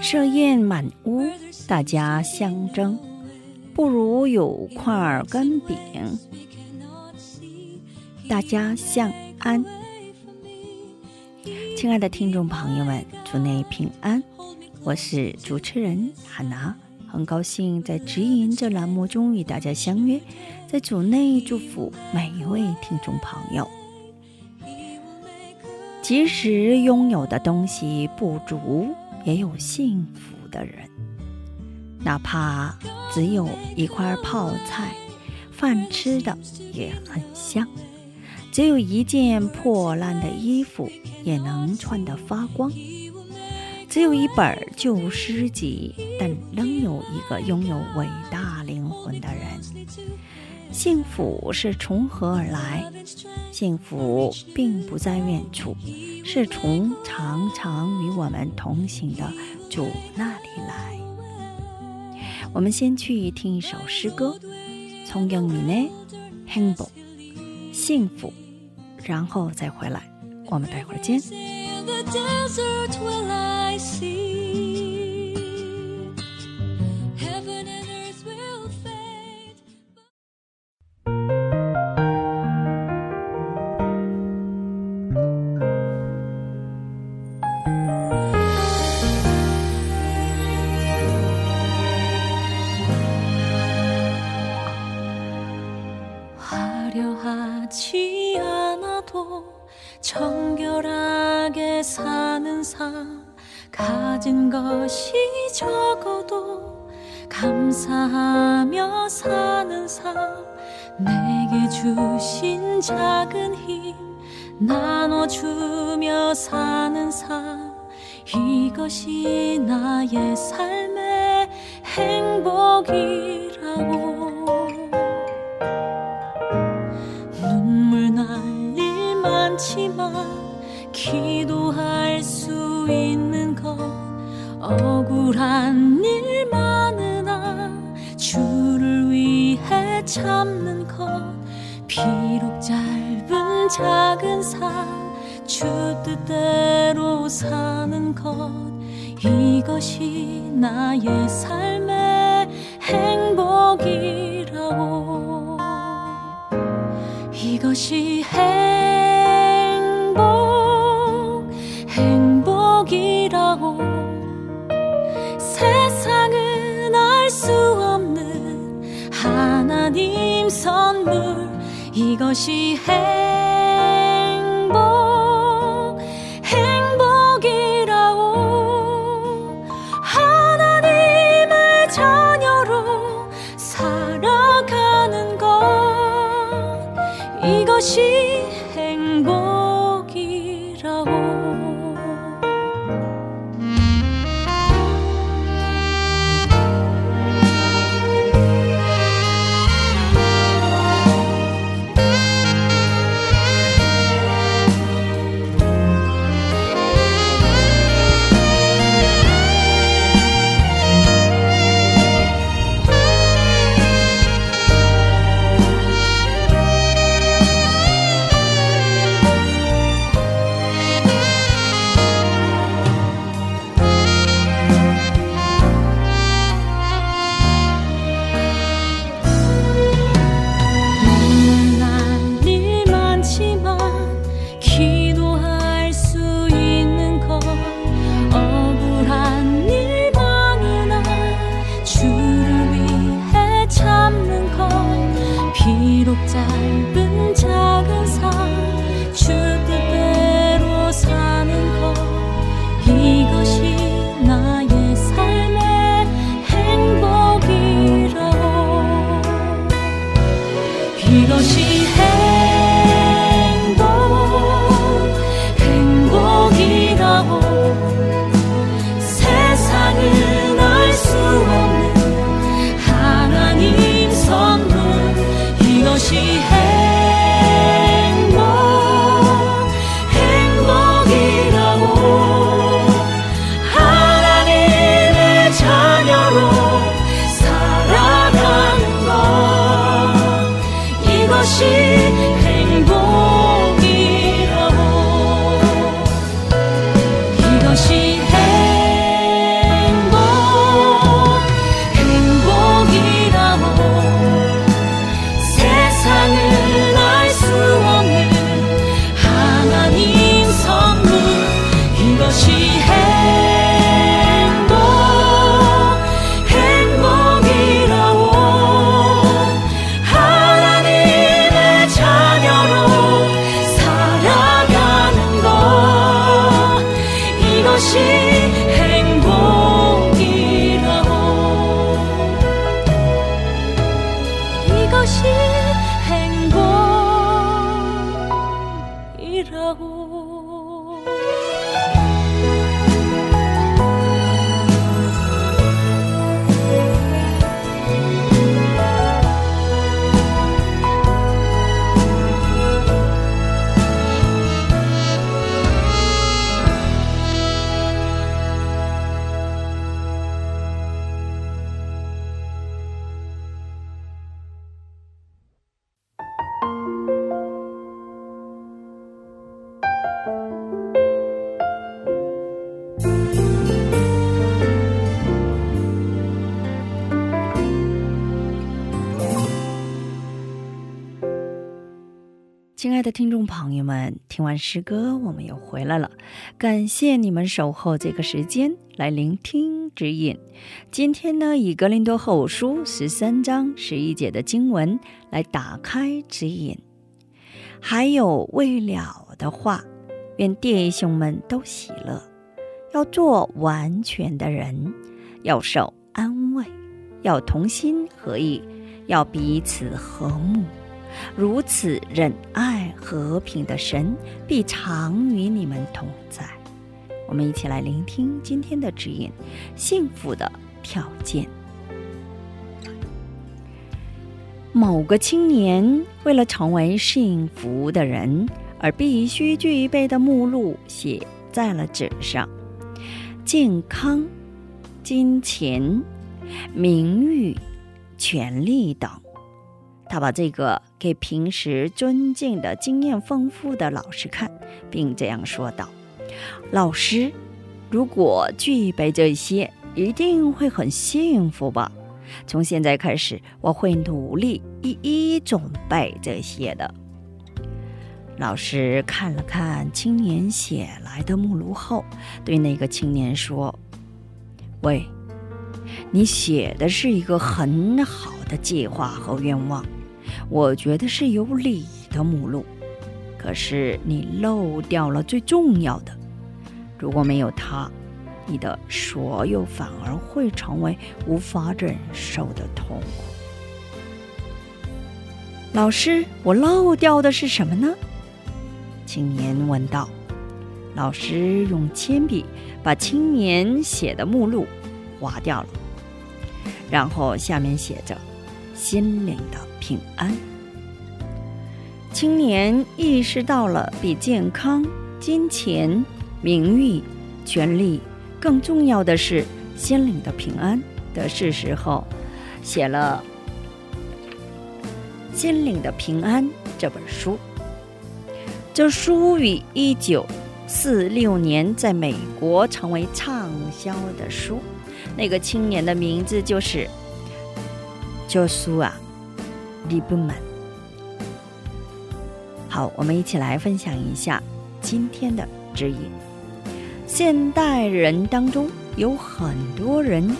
设宴满屋，大家相争，不如有块干饼。大家相安。亲爱的听众朋友们，祝内平安。我是主持人汉娜，很高兴在指引这栏目中与大家相约，在组内祝福每一位听众朋友。即使拥有的东西不足，也有幸福的人。哪怕只有一块泡菜，饭吃的也很香；只有一件破烂的衣服，也能穿得发光；只有一本旧诗集，但仍有一个拥有伟大灵魂的人。幸福是从何而来？幸福并不在远处，是从常常与我们同行的主那里来。我们先去听一首诗歌，从영민의행복幸福，然后再回来。我们待会儿见。 정결하게 사는 삶 가진 것이 적어도 감사하며 사는 삶 내게 주신 작은 힘 나눠주며 사는 삶 이것이 나의 삶의 행복이라고 일 많지만 기도할 수 있는 것 억울한 일 많으나 주를 위해 참는 것 비록 짧은 작은 삶 주 뜻대로 사는 것 이것이 나의 삶의 행복이라고. 이것이 행 선물 이것이 행복 행복이라고. 하나님의 자녀로 살아가는 것 이것이 的听众朋友们，听完诗歌，我们又回来了。感谢你们守候这个时间来聆听指引。今天呢，以格林多后书十三章十一节的经文来打开指引。还有未了的话，愿弟兄们都喜乐，要做完全的人，要受安慰，要同心合意，要彼此和睦。如此仁爱和平的神必常与你们同在。我们一起来聆听今天的指引：幸福的条件。某个青年为了成为幸福的人，而必须具备的目录写在了纸上：健康、金钱、名誉、权利等。他把这个给平时尊敬的经验丰富的老师看，并这样说道：“老师，如果具备这些，一定会很幸福吧？从现在开始，我会努力一一准备这些的。”老师看了看青年写来的目录后，对那个青年说：“喂，你写的是一个很好的计划和愿望。”我觉得是有理的目录，可是你漏掉了最重要的。如果没有它，你的所有反而会成为无法忍受的痛苦。老师，我漏掉的是什么呢？青年问道。老师用铅笔把青年写的目录划掉了，然后下面写着。心灵的平安。青年意识到了比健康、金钱、名誉、权利更重要的是心灵的平安的事实后，写了《心灵的平安》这本书。这书于一九四六年在美国成为畅销的书。那个青年的名字就是。就书啊，利不满。好，我们一起来分享一下今天的指引。现代人当中有很多人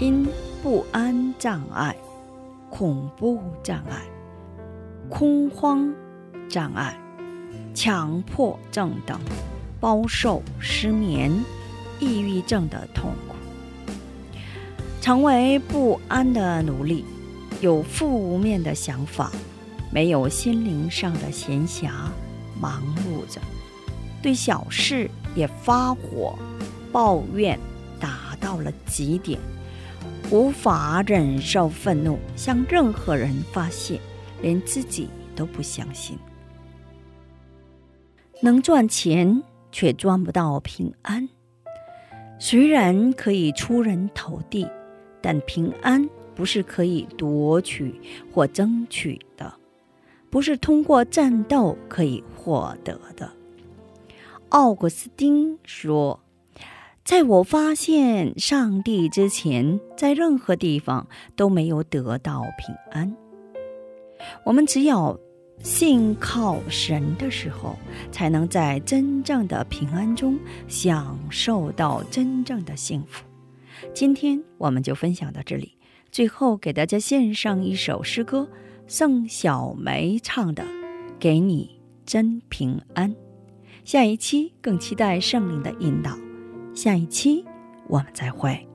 因不安障碍、恐怖障碍、恐慌障碍、强迫症等，饱受失眠、抑郁症的痛苦，成为不安的奴隶。有负面的想法，没有心灵上的闲暇，忙碌着，对小事也发火、抱怨，达到了极点，无法忍受愤怒，向任何人发泄，连自己都不相信。能赚钱，却赚不到平安。虽然可以出人头地，但平安。不是可以夺取或争取的，不是通过战斗可以获得的。奥古斯丁说：“在我发现上帝之前，在任何地方都没有得到平安。我们只有信靠神的时候，才能在真正的平安中享受到真正的幸福。”今天我们就分享到这里。最后给大家献上一首诗歌，宋小梅唱的《给你真平安》。下一期更期待圣灵的引导。下一期我们再会。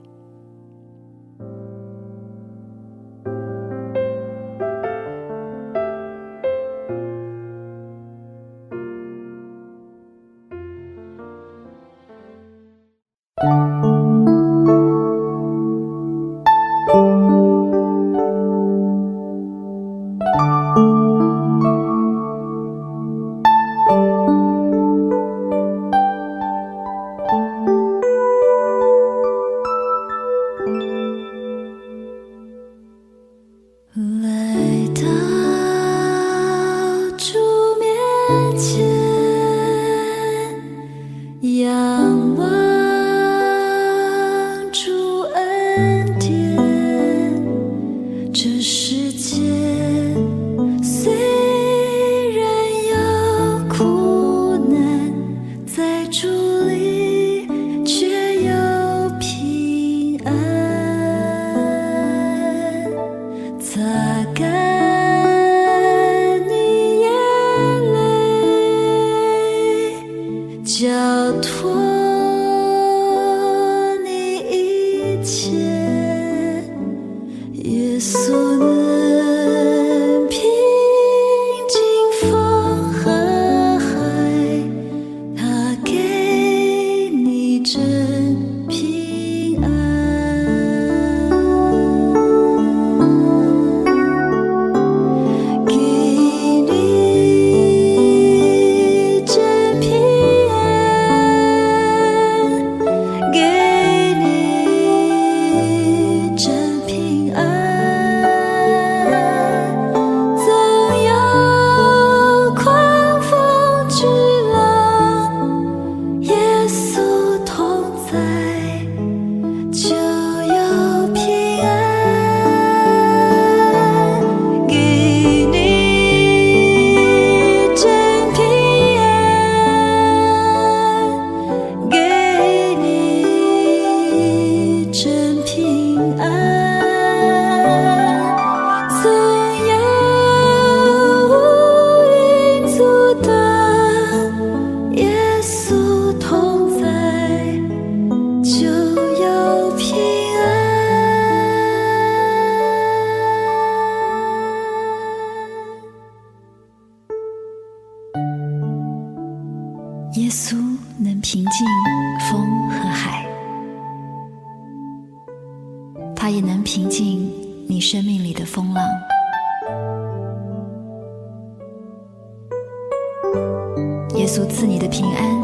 赐你的平安，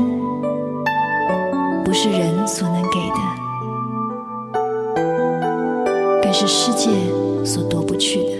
不是人所能给的，更是世界所夺不去的。